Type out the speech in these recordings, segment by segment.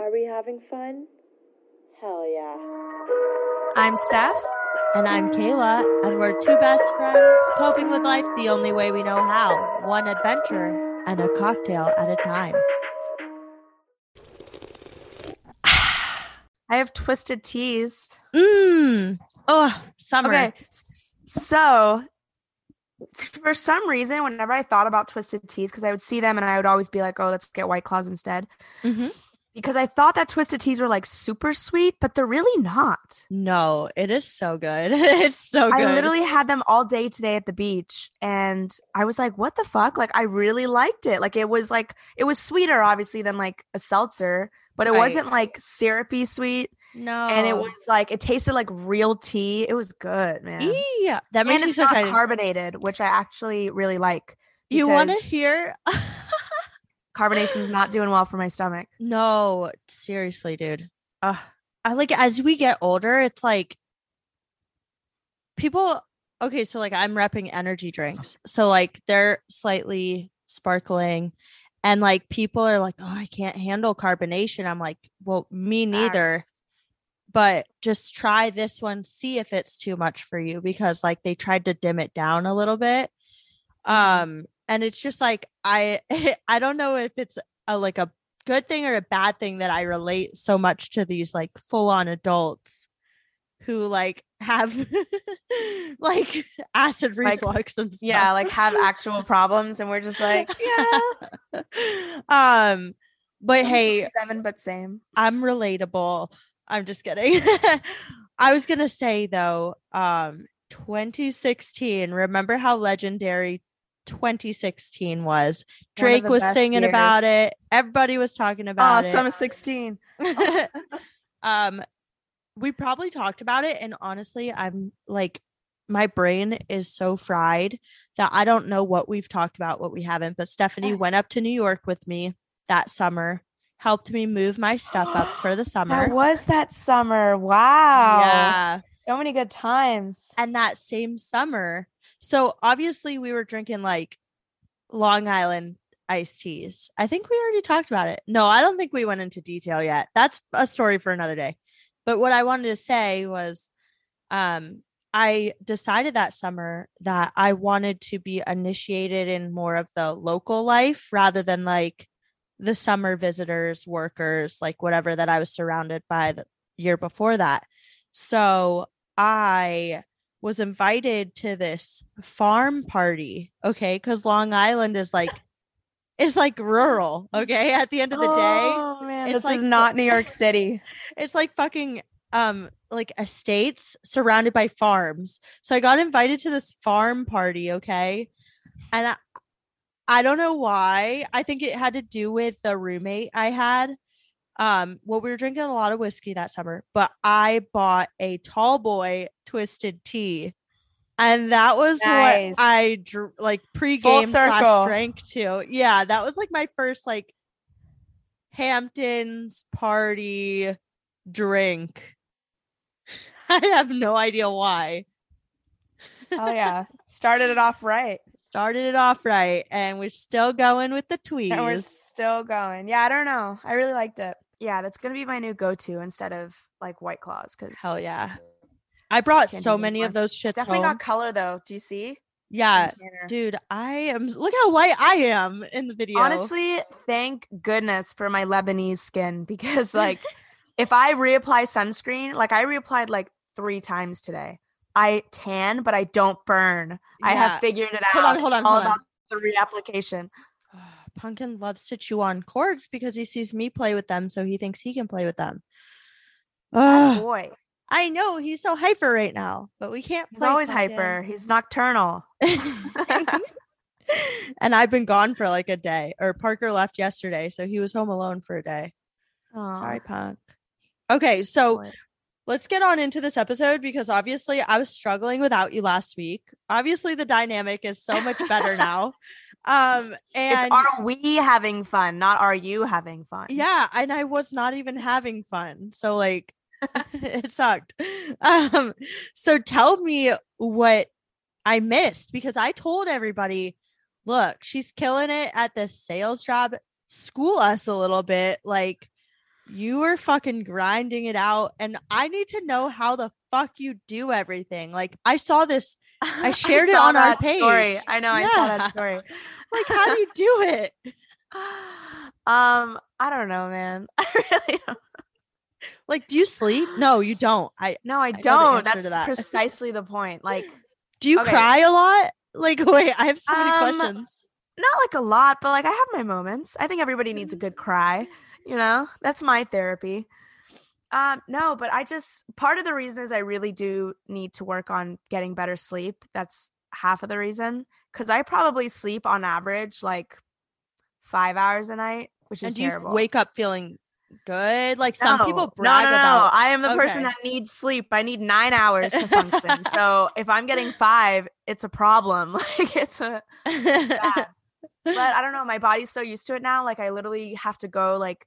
Are we having fun? Hell yeah. I'm Steph. And I'm Kayla, and we're two best friends coping with life the only way we know how one adventure and a cocktail at a time. I have twisted teas. Mmm. Oh, summer. Okay. So, for some reason, whenever I thought about twisted teas, because I would see them and I would always be like, oh, let's get White Claws instead. Mhm. Because I thought that twisted teas were like super sweet, but they're really not. No, it is so good. it's so good. I literally had them all day today at the beach and I was like, what the fuck? Like, I really liked it. Like, it was like, it was sweeter, obviously, than like a seltzer, but it Right. wasn't like syrupy sweet. no. And it was like, it tasted like real tea. It was good, man. Yeah, that makes and me it's so not excited. carbonated, which I actually really like. you want to hear? Carbonation's not doing well for my stomach. no, seriously, dude. Uh, I like as we get older, it's like people. Okay, so like I'm repping energy drinks, so like they're slightly sparkling, and like people are like, "Oh, I can't handle carbonation." I'm like, "Well, me neither." Facts. but just try this one see if it's too much for you because like they tried to dim it down a little bit um and it's just like i i don't know if it's a like a good thing or a bad thing that i relate so much to these like full on adults who like have like acid Like, reflux and stuff Yeah, like have actual problems, and we're just like, yeah. um but hey seven, but same. I'm relatable. I'm just kidding. I was gonna say though, um, 2016. Remember how legendary 2016 was? Drake was singing about it. Everybody was talking about Oh, about summer sixteen. um, we probably talked about it, and honestly, I'm like, my brain is so fried that I don't know what we've talked about, what we haven't. But Stephanie went up to New York with me that summer, helped me move my stuff up for the summer. That was that summer. Wow. Yeah. So many good times. And that same summer, so obviously we were drinking like Long Island iced teas. I think we already talked about it. No, I don't think we went into detail yet. That's a story for another day. But what I wanted to say was um I decided that summer that I wanted to be initiated in more of the local life rather than like the summer visitors, workers, like whatever that I was surrounded by the year before that. So I was invited to this farm party, okay? Because Long Island is like is like rural, okay? At the end of the day, Oh man, it's this like is not New York City. it's like fucking um like estates surrounded by farms. So I got invited to this farm party, okay? And I, I don't know why. I think it had to do with the roommate I had. Um, well, we were drinking a lot of whiskey that summer, but I bought a tall boy twisted tea. And that was Nice. what I like pregame slash drank to. Yeah, that was like my first like Hamptons party drink. I have no idea why. Oh yeah, started it off right, Started it off right, and we're still going with the tweets. and we're still going. Yeah, I don't know. I really liked it. Yeah, that's gonna be my new go-to instead of like White Claws. Cause Hell yeah. I brought so many of those shits definitely home. got color though. Do you see? yeah, dude, I am. Look how white I am in the video. Honestly, thank goodness for my Lebanese skin because like if I reapply sunscreen, like I reapplied like three times today. I tan, but I don't burn. I have figured it out. Hold on, hold on, hold on. the reapplication. Pumpkin loves to chew on cords because he sees me play with them, so he thinks he can play with them. Oh boy. I know he's so hyper right now, but we can't. Play. He's always hyper. He's nocturnal. and I've been gone for like a day. Or Parker left yesterday, so he was home alone for a day. Sorry, Punk. Okay, so. Let's get on into this episode because obviously I was struggling without you last week. Obviously, the dynamic is so much better now. Um, and It's are we having fun, not are you having fun? yeah, and I was not even having fun. So like it sucked. Um, so tell me what I missed because I told everybody, look, she's killing it at this sales job. School us a little bit. Like, you were fucking grinding it out and I need to know how the fuck you do everything. Like I saw this I shared it on our page. Story. I know. I saw Yeah. that story. like how do you do it? um, I don't know, man. I really don't. Like do you sleep? No, you don't. I No, I the don't. That's that. precisely the point. Like, do you Okay. cry a lot? Like wait, I have so many Um, questions. not like a lot, but like I have my moments. I think everybody needs a good cry. You know, that's my therapy. Um, no, but I just part of the reason is I really do need to work on getting better sleep. That's half of the reason because I probably sleep on average like five hours a night, which is And you terrible. wake up feeling good? Like some No. people brag no, no, no. about I am the person that needs sleep. I need nine hours to function. so if I'm getting five, it's a problem. Like it's a bad. but I don't know. My body's so used to it now. Like I literally have to go like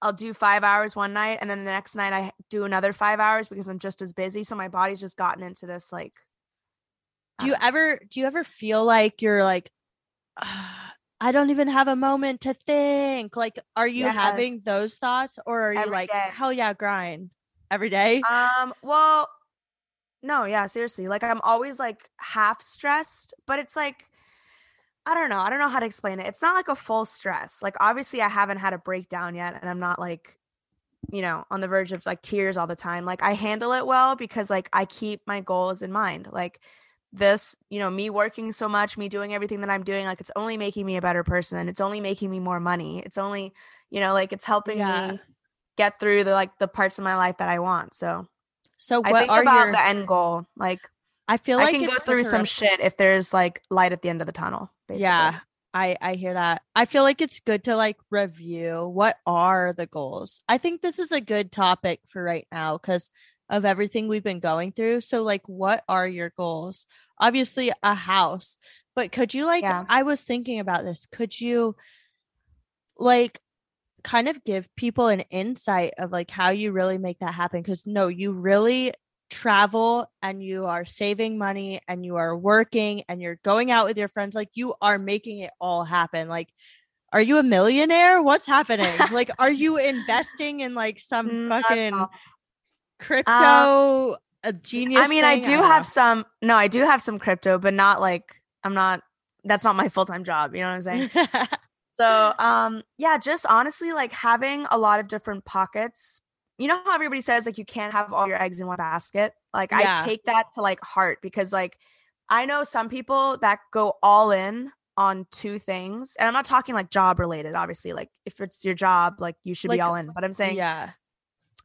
I'll do five hours one night and then the next night I do another five hours because I'm just as busy. So my body's just gotten into this like do you ever do you ever feel like you're like "Ah, I don't even have a moment to think. Like, are you having those thoughts or are you Every like, day. hell yeah, grind every day? Um, well, no, yeah, seriously. Like I'm always like half stressed, but it's like I don't know. I don't know how to explain it. It's not like a full stress. Like obviously I haven't had a breakdown yet and I'm not like you know, on the verge of like tears all the time. Like I handle it well because like I keep my goals in mind. Like this, you know, me working so much, me doing everything that I'm doing, like it's only making me a better person. It's only making me more money. It's only, you know, like it's helping Yeah. me get through the like the parts of my life that I want. So So I what think are about your the end goal. Like I feel I like can go through some shit if there's like light at the end of the tunnel. Basically. Yeah. I I hear that. I feel like it's good to like review what are the goals. I think this is a good topic for right now cuz of everything we've been going through. So like what are your goals? Obviously a house, but could you like Yeah. I was thinking about this. Could you like kind of give people an insight of like how you really make that happen cuz no, you really travel and you are saving money and you are working and you're going out with your friends like you are making it all happen like are you a millionaire what's happening like are you investing in like some fucking all. crypto a genius I mean, I thing? do don't have know. some. No, I do have some crypto, but not like I'm not. That's not my full time job. You know what I'm saying? So, um, yeah, just honestly, like having a lot of different pockets. You know how everybody says like you can't have all your eggs in one basket. Like Yeah. I take that to like heart because like I know some people that go all in on two things, and I'm not talking like job related. Obviously, like if it's your job, like you should Like, be all in. But I'm saying, yeah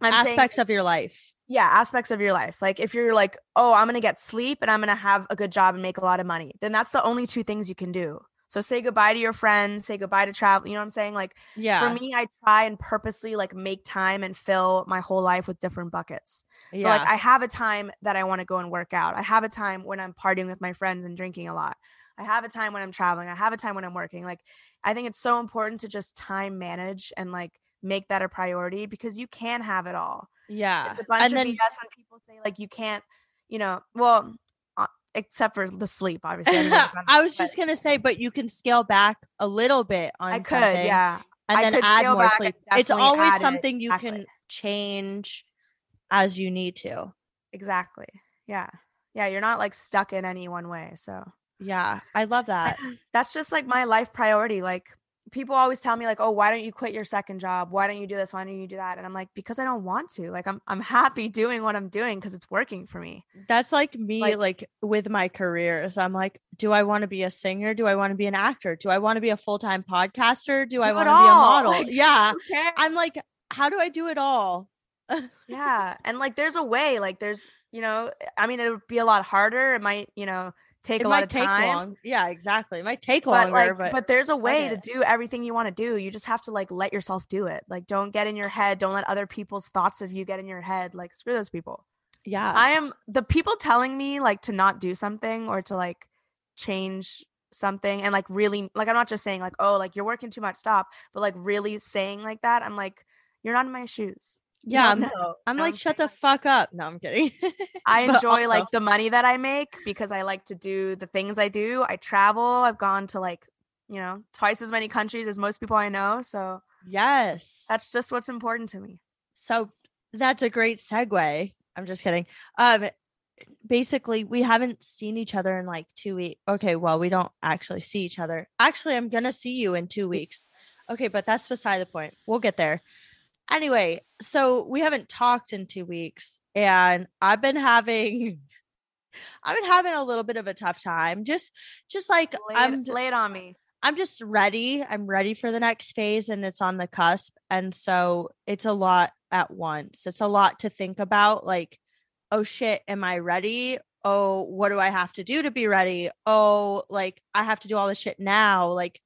I'm saying- aspects of your life yeah aspects of your life like if you're like oh i'm gonna get sleep and i'm gonna have a good job and make a lot of money then that's the only two things you can do so say goodbye to your friends say goodbye to travel you know what i'm saying? Like yeah. for me i try and purposely like make time and fill my whole life with different buckets. Yeah so like i have a time that i want to go and work out. I have a time when i'm partying with my friends and drinking a lot. I have a time when i'm traveling. I have a time when i'm working. Like i think it's so important to just time manage and like make that a priority because you can have it all. Yeah. it's a bunch and of then BS when people say like you can't, you know, well, except for the sleep, obviously. I, I was just gonna say, but you can scale back a little bit on I could, something yeah, and I then add more sleep. It's always add it, something you can change as you need to. exactly. Yeah, yeah. You're not like stuck in any one way. So Yeah, I love that. that's just like my life priority. Like people always tell me like, oh, why don't you quit your second job? Why don't you do this? Why don't you do that? And I'm like, because I don't want to. Like I'm I'm happy doing what I'm doing because it's working for me. That's like me, like, Like- with my careers. I'm like, do I want to be a singer? Do I want to be an actor? Do I want to be a full time podcaster? Do I want to be a model? Like, yeah, cares? I'm like, how do I do it all? yeah and like there's a way like there's you know i mean it would be a lot harder it might you know take it a lot might of take time long. Yeah, exactly. It might take but longer, like but, but, there's a way to do everything you want to do you just have to like let yourself do it like don't get in your head don't let other people's thoughts of you get in your head like screw those people yeah, i am the people telling me like to not do something or to like change something and like really like i'm not just saying like oh like you're working too much stop but like really saying like that i'm like you're not in my shoes Yeah, I'm-. I'm like, shut the fuck up. No, I'm kidding. I enjoy like the money that I make because I like to do the things I do. I travel. I've gone to like, you know, twice as many countries as most people I know. So Yes. That's just what's important to me. so that's a great segue. I'm just kidding. Um basically we haven't seen each other in like 2 weeks. Okay, well, we don't actually see each other. Actually, I'm going to see you in 2 weeks. Okay, but that's beside the point. We'll get there. Anyway, so we haven't talked in 2 weeks and I've been having I've been having a little bit of a tough time. Just just like Lay I'm it, lay it on me. I'm just ready. I'm ready for the next phase and it's on the cusp. And so it's a lot at once. It's a lot to think about like, oh shit, am I ready? Oh, what do I have to do to be ready? Oh, like I have to do all this shit now. Like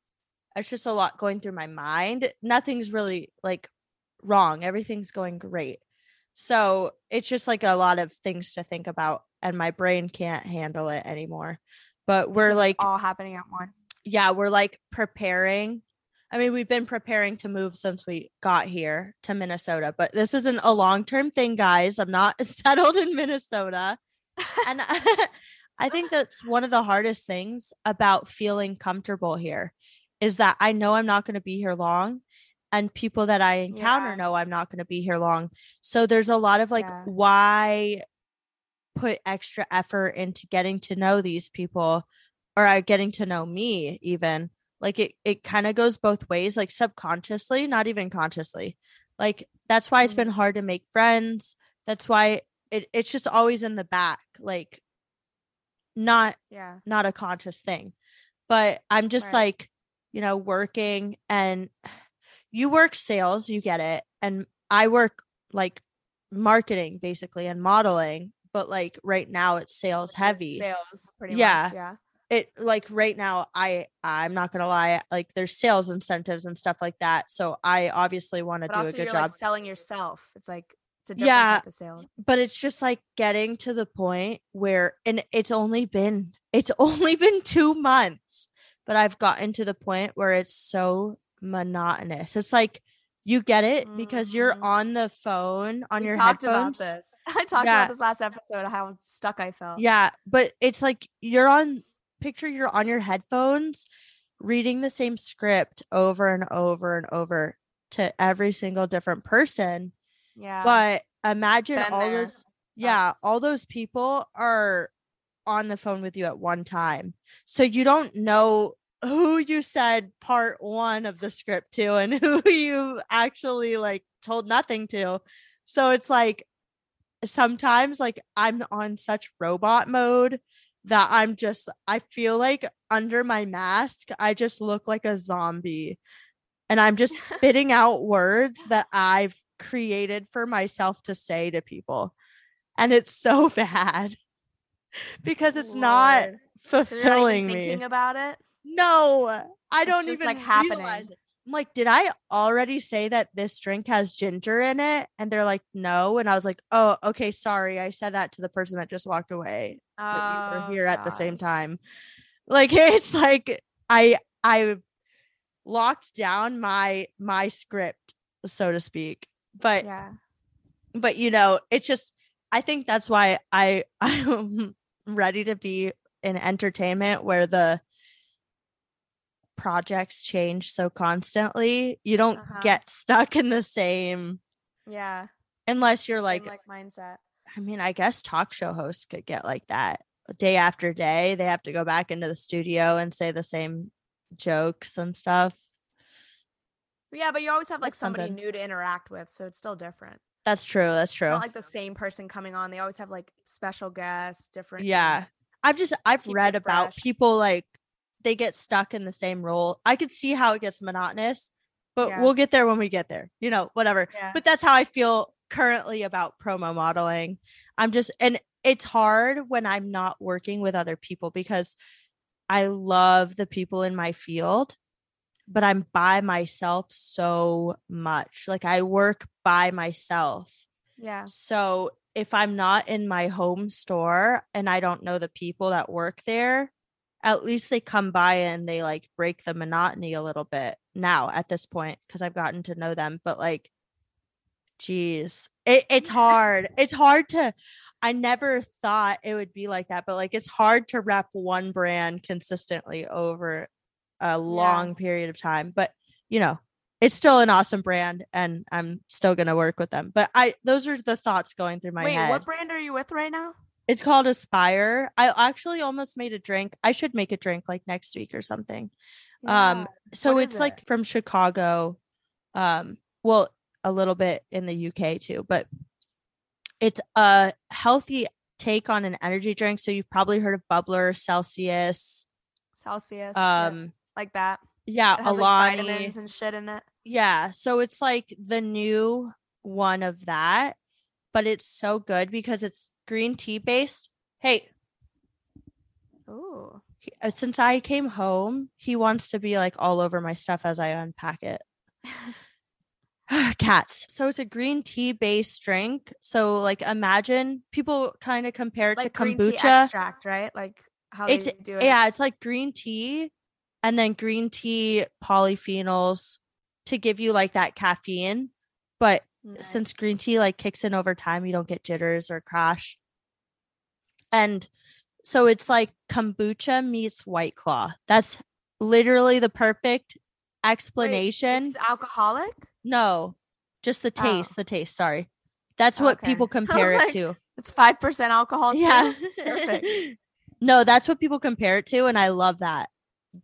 it's just a lot going through my mind. Nothing's really like wrong. Everything's going great. So it's just like a lot of things to think about and my brain can't handle it anymore. But we're like all happening at once. yeah, we're like preparing. I mean, we've been preparing to move since we got here to Minnesota, but this isn't a long term thing, guys. I'm not settled in Minnesota. And I think that's one of the hardest things about feeling comfortable here is that I know I'm not going to be here long. And people that I encounter Yeah. know I'm not going to be here long. So there's a lot of like, Yeah. why put extra effort into getting to know these people or uh, getting to know me even like it it kind of goes both ways like subconsciously not even consciously like that's why it's been hard to make friends that's why it, it's just always in the back like not Yeah. not a conscious thing but i'm just Right. like you know working and you work sales you get it and i work like marketing basically and modeling but like right now it's sales heavy Sales, pretty Yeah. much. Yeah. it like right now i i'm not gonna lie like there's sales incentives and stuff like that so i obviously want to do also a good you're job like selling yourself. It's like it's Yeah. type of sale. but it's just like getting to the point where and it's only been it's only been two months but i've gotten to the point where it's so monotonous it's like you get it because you're Mhm. on the phone on we your talked headphones about this. I talked Yeah. about this last episode how stuck I felt. Yeah, but it's like you're on picture you're on your headphones reading the same script over and over and over to every single different person. Yeah. But imagine Been all there. those yeah, all those people are on the phone with you at one time. So you don't know who you said part 1 of the script to and who you actually like told nothing to. So it's like sometimes like I'm on such robot mode that I'm just I feel like under my mask I just look like a zombie and I'm just spitting out words that I've created for myself to say to people and it's so bad because it's not Lord. So not fulfilling me. thinking about it. No, I It's don't even like, happening. realize it. I'm like, did I already say that this drink has ginger in it? And they're like, no. And I was like, oh, okay, sorry. I said that to the person that just walked away, but you were Oh, here at the same time. Like it's like I I locked down my my script, so to speak. But Yeah. but you know, it's just I think that's why I I'm ready to be in entertainment where the projects change so constantly. You don't Uh-huh. get stuck in the same Yeah. unless you're Same, like like mindset. I mean, I guess talk show hosts could get like that day after day. They have to go back into the studio and say the same jokes and stuff. Yeah, but you always have like That's somebody something. new to interact with, so it's still different. That's true. That's true. Not like the same person coming on. They always have like special guests, different. yeah. I've just I've read about people like they get stuck in the same role. I could see how it gets monotonous, but Yeah. we'll get there when we get there. You know, whatever. Yeah. But that's how I feel currently about promo modeling. I'm just and it's hard when I'm not working with other people because I love the people in my field, but I'm by myself so much. Like I work by myself. yeah. So if I'm not in my home store and I don't know the people that work there, at least they come by and they like break the monotony a little bit now at this point because I've gotten to know them. But like, geez, it, it's hard. It's hard to. I never thought it would be like that, but like it's hard to rep one brand consistently over a long period of time. But you know, it's still an awesome brand and I'm still gonna work with them. But I those are the thoughts going through my Wait, head. what brand are you with right now? It's called Aspire. I actually almost made a drink. I should make a drink like next week or something. Um, So What it's is like it? from Chicago. Um, well, a little bit in the UK too, but it's a healthy take on an energy drink. So you've probably heard of Bubbler, Celsius, Celsius. yeah, um, like that. yeah, It has Alani. like vitamins and shit in it. Yeah, so it's like the new one of that, but it's so good because it's green tea based. Hey, uh, since I came home, he wants to be like all over my stuff as I unpack it. Cats. So it's a green tea based drink. So like imagine people kind of compare it like to kombucha. extract, right? Like how It's do it. yeah, it's like green tea and then green tea polyphenols to give you like that caffeine. But since green tea like kicks in over time, you don't get jitters or crash. And so it's like kombucha meets white claw. That's literally the perfect Wait, explanation. it's alcoholic. no, just the Oh. taste, the taste, sorry. That's what Okay. people compare it like, to. It's five percent alcohol. Yeah. Perfect. no, that's what people compare it to and I love that.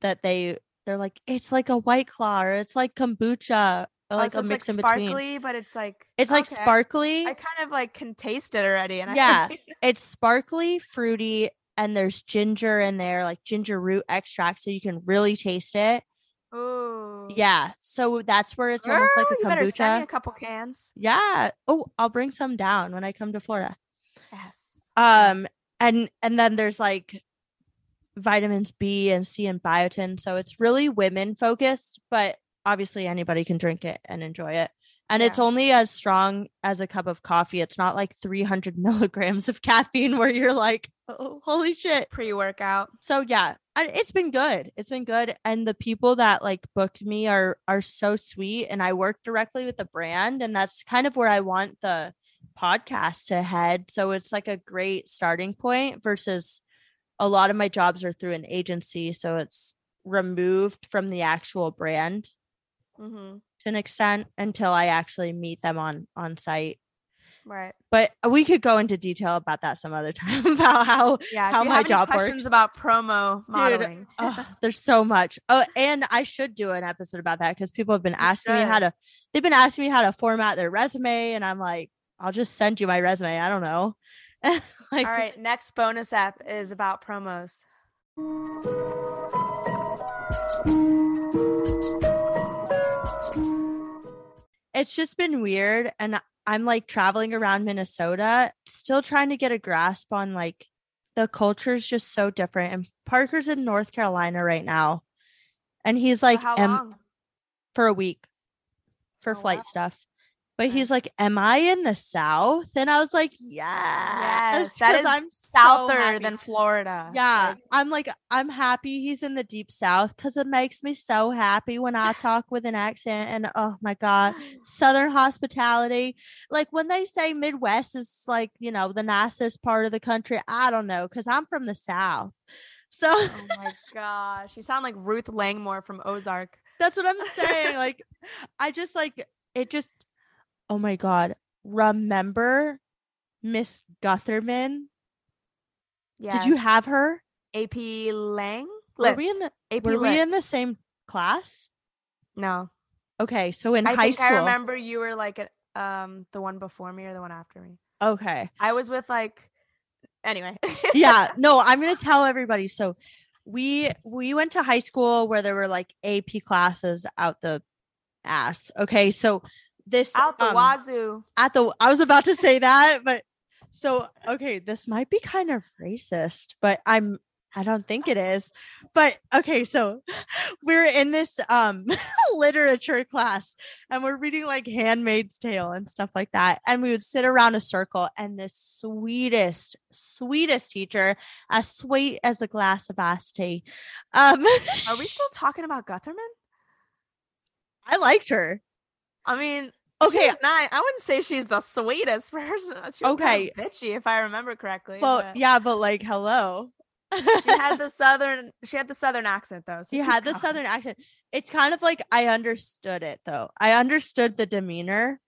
That they they're like it's like a white claw or it's like kombucha or Oh, like so a mix like in between. sparkly, but it's like It's like sparkly. I kind of like can taste it already, and Yeah. I it's sparkly, fruity, and there's ginger in there, like ginger root extract, so you can really taste it. Ooh. Yeah, so that's where it's almost like Girl, a you send me kombucha. a couple cans. Yeah. Oh, I'll bring some down when I come to Florida. Yes. Um, and and then there's like vitamins B and C and biotin, so it's really women focused, but obviously anybody can drink it and enjoy it. And it's only as strong as a cup of coffee. It's not like 300 milligrams of caffeine where you're like, oh, holy shit. Pre-workout. so yeah it's been good it's been good and the people that like book me are are so sweet and i work directly with the brand and that's kind of where i want the podcast to head so it's like a great starting point versus a lot of my jobs are through an agency so it's removed from the actual brand Mm-hmm. to an extent until i actually meet them on on site Right. but we could go into detail about that some other time about how Yeah. how my job questions works. about promo modeling. oh, there's so much. Oh, and I should do an episode about that because people have been asking me how to. They've been asking me how to format their resume, and I'm like, I'll just send you my resume. I don't know. like, All right. Next bonus app is about promos. It's just been weird, and I'm like traveling around Minnesota, still trying to get a grasp on like the culture is just so different. And Parker's in North Carolina right now, and he's like, long? for a week for Oh, flight wow. stuff. But he's like, "Am I in the South?" And I was like, "Yes, Yes, that is I'm so Souther happy." than Florida. Yeah, Like, I'm like, I'm happy he's in the deep South because it makes me so happy when I talk with an accent. And oh my god, Southern hospitality. Like when they say Midwest is like you know the nicest part of the country, I don't know because I'm from the South. So oh my gosh. You sound like Ruth Langmore from Ozark. That's what I'm saying. like, I just like it. Just oh my god! Remember Miss Gutherman? Did you have her? AP Lang? Were we in the AP Were we in the same class? No. Okay, so in I high school. I remember you were like um the one before me or the one after me. Okay, I was with like anyway. yeah. No, I'm gonna tell everybody. So we we went to high school where there were like AP classes out the ass. Okay, so this Out the um, wazoo. at the I was about to say that, but so okay, this might be kind of racist, but I'm I don't think it is. But okay, so we're in this um literature class and we're reading like Handmaid's Tale and stuff like that. And we would sit around a circle and this sweetest, sweetest teacher, as sweet as a glass of iced tea. Um Are we still talking about Gutherman? I liked her. I mean, Okay. I wouldn't say she's the sweetest person. She was Okay. kind of bitchy, if I remember correctly. well, but- yeah, but like hello. She had the southern. She had the southern accent though. So She had the southern accent. It's kind of like I understood it though. I understood the demeanor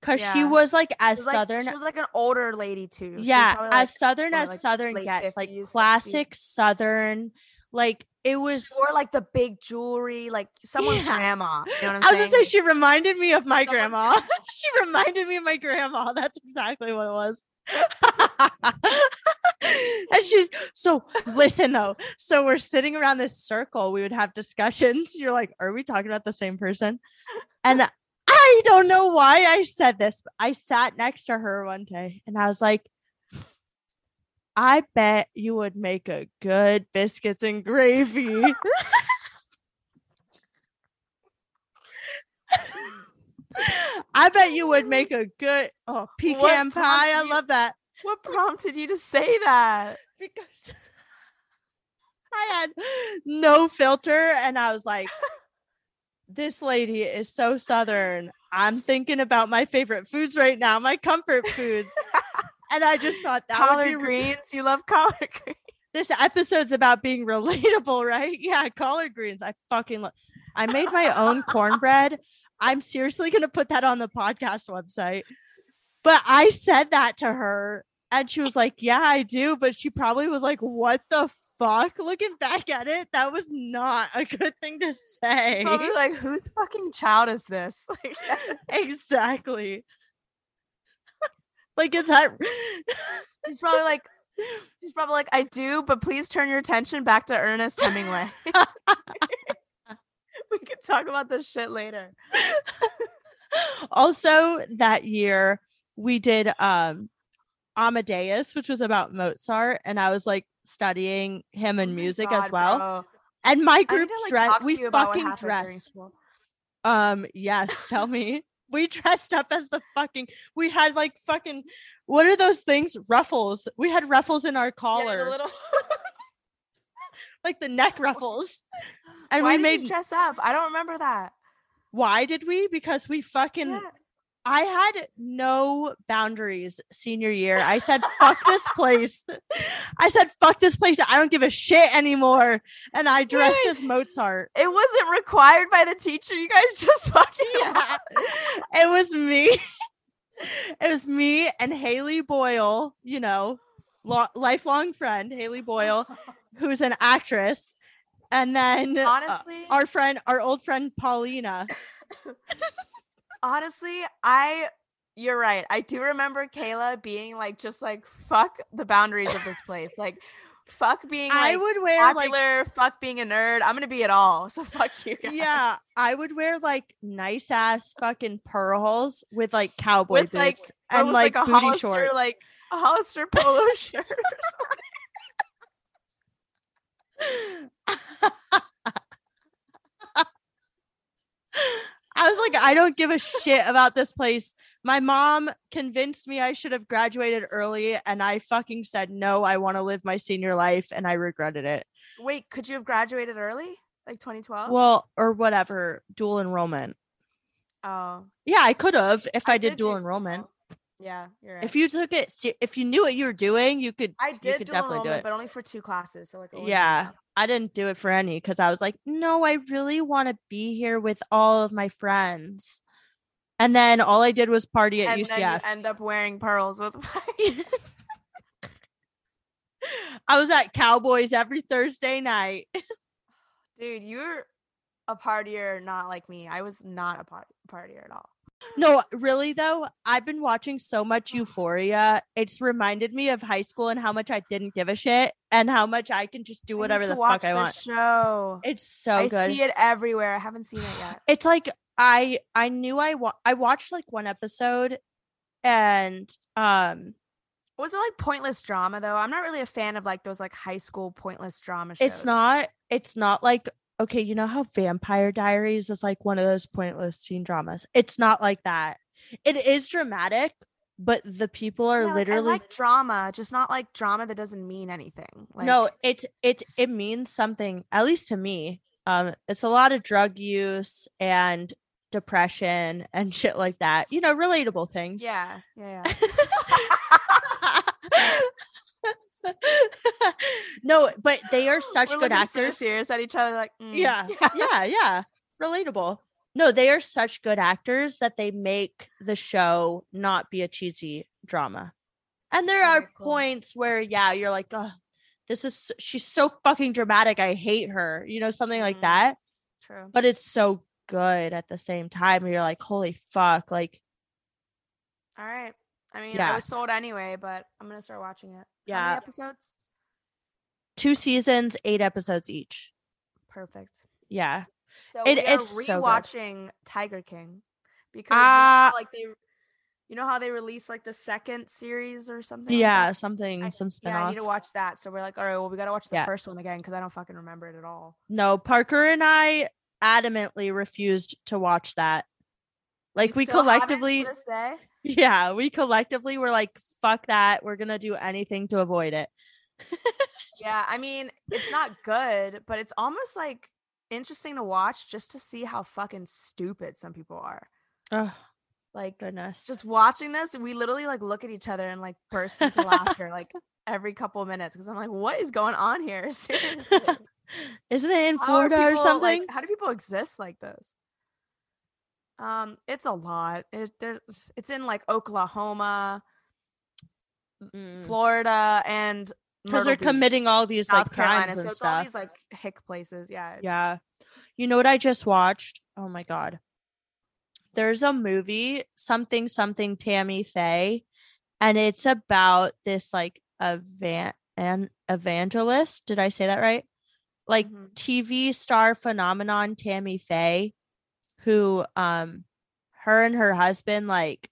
because she was like as was like- southern. She was like an older lady too. Yeah, as like, southern as like, southern gets, like 50s, 60s. classic southern. Like it was. She wore like the big jewelry, like someone's Yeah. grandma. You know what I'm I was saying? gonna say she reminded me of my Someone's grandma. grandma. she reminded me of my grandma. That's exactly what it was. and she's so listen though. So we're sitting around this circle. We would have discussions. You're like, are we talking about the same person? And I don't know why I said this, but I sat next to her one day and I was like, I bet you would make a good biscuits and gravy. I bet you would make a good oh pecan pie. I you- love that what prompted you to say that? because I had no filter and I was like, this lady is so southern. I'm thinking about my favorite foods right now, my comfort foods. and I just thought that would collard be re- greens. You love collard greens. this episode's about being relatable, right? Yeah, collard greens. I fucking love. I made my own cornbread. I'm seriously gonna put that on the podcast website. But I said that to her, and she was like, "Yeah, I do." But she probably was like, "What the fuck?" Looking back at it, that was not a good thing to say. Probably like, whose fucking child is this? Exactly. Like, is that? she's probably like, she's probably like, I do, but please turn your attention back to Ernest Hemingway. we could talk about this shit later. also that year we did um Amadeus, which was about Mozart, and I was like studying him and Oh music as well. bro. And my group to, like, dress we you about what fucking dressed. Um, yes, tell me. We dressed up as the fucking we had like fucking what are those things? Ruffles. We had ruffles in our Yeah, collar, the little- like the neck ruffles. And Why we made dress up. I don't remember that. why did we? Because we fucking Yeah. I had no boundaries senior year. I said, fuck this place. I said, fuck this place. I don't give a shit anymore. And I dressed Wait. as Mozart. It wasn't required by the teacher. You guys just fucking Yeah. it was me. It was me and Haley Boyle, you know, lo- lifelong friend, Haley Boyle, who's an actress. And then uh, honestly, our friend, our old friend Paulina. Honestly, I you're right. I do remember Kayla being like just like fuck the boundaries of this place. Like fuck being I would wear like fuck being a nerd. I'm gonna be it all. So fuck you guys. Yeah, I would wear like nice ass fucking pearls with like cowboy With, boots Or and with, like, a booty Hollister, shorts. like a Hollister polo shirt. I was like, I don't give a shit about this place. My mom convinced me I should have graduated early, and I fucking said no. I want to live my senior life, and I regretted it. Wait, could you have graduated early? Like 2012? Well, or whatever, dual enrollment. oh, Yeah, I could have if I, did, do dual enrollment. Yeah, you're right. If you took it, if you knew what you were doing, you could. I did could dual definitely do it. but only for two classes. So like, Yeah. I didn't do it for any because I was like, no, I really want to be here with all of my friends. And then all I did was party at and UCF. end up wearing pearls with. I was at Cowboys every Thursday night. Dude, you're a partier, not like me. I was not a par- partier at all. No, really though, I've been watching so much Euphoria. It's reminded me of high school and how much I didn't give a shit and how much I can just do whatever the watch fuck I want. Show. It's so I good. I see it everywhere. I haven't seen it yet. it's like I I knew I wa- I watched like one episode and um Was it like pointless drama though? I'm not really a fan of like those like high school pointless drama shows. it's not it's not like okay you know how vampire diaries is like one of those pointless teen dramas it's not like that it is dramatic but the people are Yeah, like, literally I like drama, just not like drama that doesn't mean anything. Like, no it's it it means something at least to me um it's a lot of drug use and depression and shit like that you know relatable things Yeah, yeah, yeah. no, but they are such We're good looking so actors. serious at each other, like mm, Yeah. yeah, yeah. Relatable. No, they are such good actors that they make the show not be a cheesy drama. And there Very are cool. points where, yeah, you're like, oh, this is she's so fucking dramatic. I hate her, you know, something like Mhm. that. True. But it's so good at the same time. You're like, holy fuck. Like, All right. I mean, Yeah. I was sold anyway, but I'm gonna start watching it. Yeah. episodes? Two seasons, eight episodes each. Perfect. Yeah. So It- it's so rewatching Tiger King because ah. how, like they, you know how they release like the second series or something. Yeah. that? Something, I- some Yeah, I need to watch that. So we're like, all right, well, we gotta watch the Yeah. first one again because I don't fucking remember it at all. No, Parker and I adamantly refused to watch that. Like You we still have it to collectively? Yeah, we collectively were like, fuck that. We're gonna do anything to avoid it. Yeah, I mean, it's not good, but it's almost like interesting to watch just to see how fucking stupid some people are. Oh Like goodness. just watching this, we literally like look at each other and like burst into laughter like every couple of minutes because I'm like, what is going on here? Seriously. Isn't it in How Florida or people, like- something? how do people exist like this? Um, it's a lot. It, there's, it's in like Oklahoma, Mm. Florida, and Because they're Beach, committing all these South like Carolina. crimes so and all stuff. these like hick places. Yeah. Yeah. You know what I just watched? Oh my god. There's a movie, something something Tammy Faye, and it's about this like evan- an evangelist. Did I say that right? Like Mhm. TV star phenomenon Tammy Faye, who um her and her husband like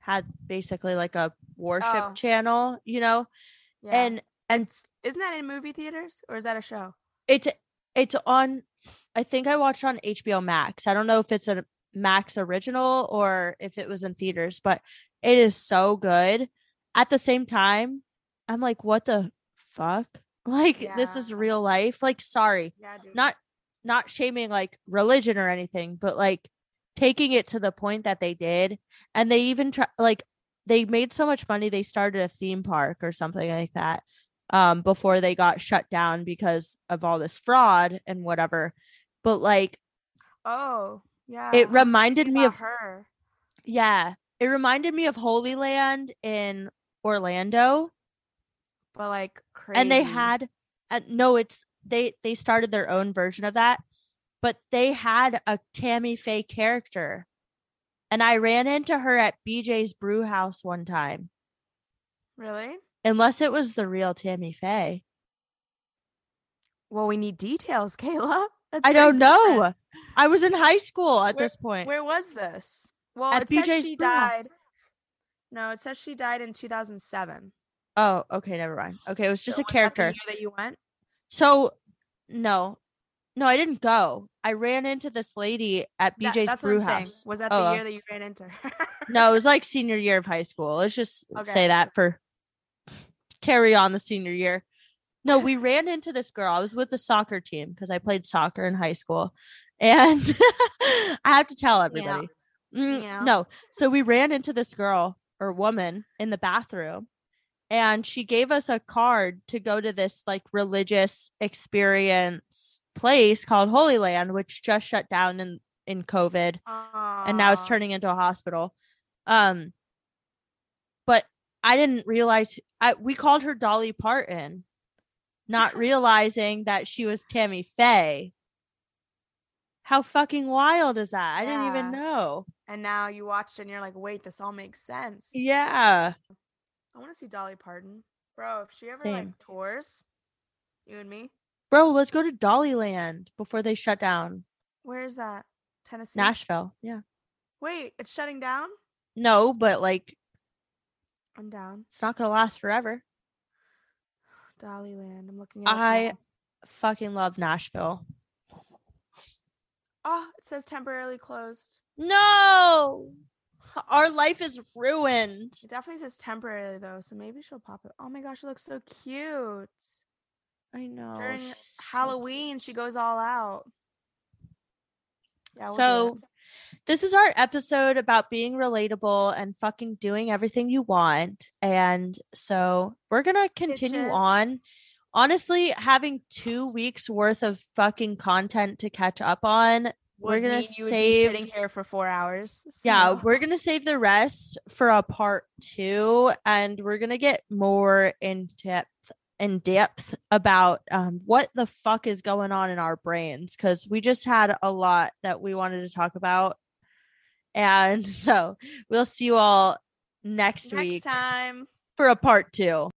had basically like a worship Oh. channel, you know? Yeah. And and isn't that in movie theaters or is that a show? it's it's on I think I watched on HBO Max. I don't know if it's a Max original or if it was in theaters, but it is so good. At the same time, I'm like, what the fuck? Like this is real life. Like, sorry, Yeah, not not shaming like religion or anything, but like taking it to the point that they did. And they even try like they made so much money they started a theme park or something like that um before they got shut down because of all this fraud and whatever. But like Oh, yeah. it reminded me of her. yeah, it reminded me of Holy Land in Orlando. But like crazy. and they had uh, no it's they they started their own version of that but they had a tammy faye character and i ran into her at bj's brew house one time really. Unless it was the real tammy faye Well, we need details, Kayla. That's i don't different. know i was in high school at Where- this point Where was this? Well, At it says BJ's she Brew House. died. No, it says she died in 2007. oh okay never mind okay it was just So a that character year that you went. so no no i didn't go i ran into this lady at That- bj's that's brew what I'm saying. house Was that Oh, the year that you ran into her? No, it was like senior year of high school. Let's just Okay. say that for carry on the senior year. No, we ran into this girl. I was with the soccer team because I played soccer in high school. And I have to tell everybody. Mm, Yeah. No. So we ran into this girl or woman in the bathroom and she gave us a card to go to this like religious experience place called Holy Land, which just shut down in in COVID and now it's turning into a hospital. Um, I didn't realize I we called her Dolly Parton, not realizing that she was Tammy Faye. How fucking wild is that? I didn't even know. And now you watched and you're like, wait, this all makes sense. Yeah. I want to see Dolly Parton. Bro, if she ever Same. like tours, you and me, Bro, let's go to Dollyland before they shut down. where is that? Tennessee? Nashville. Yeah. Wait, it's shutting down? No, but like I'm down. it's not gonna last forever. Dollyland. I'm looking at I fucking love Nashville. Oh, it says temporarily closed. No. Our life is ruined. It definitely says temporarily though, so maybe she'll pop it. Oh my gosh, it looks so cute. I know. During she's so Halloween, she goes all out. Yeah, we'll So. This is our episode about being relatable and fucking doing everything you want. And so we're going to continue on. honestly, having two weeks worth of fucking content to catch up on, we're Would gonna mean you would be save. sitting here for four hours. Yeah, we're gonna save the rest for a part two, and we're gonna get more in depth in depth about um, what the fuck is going on in our brains because we just had a lot that we wanted to talk about, and so we'll see you all next, next week time. for a part two.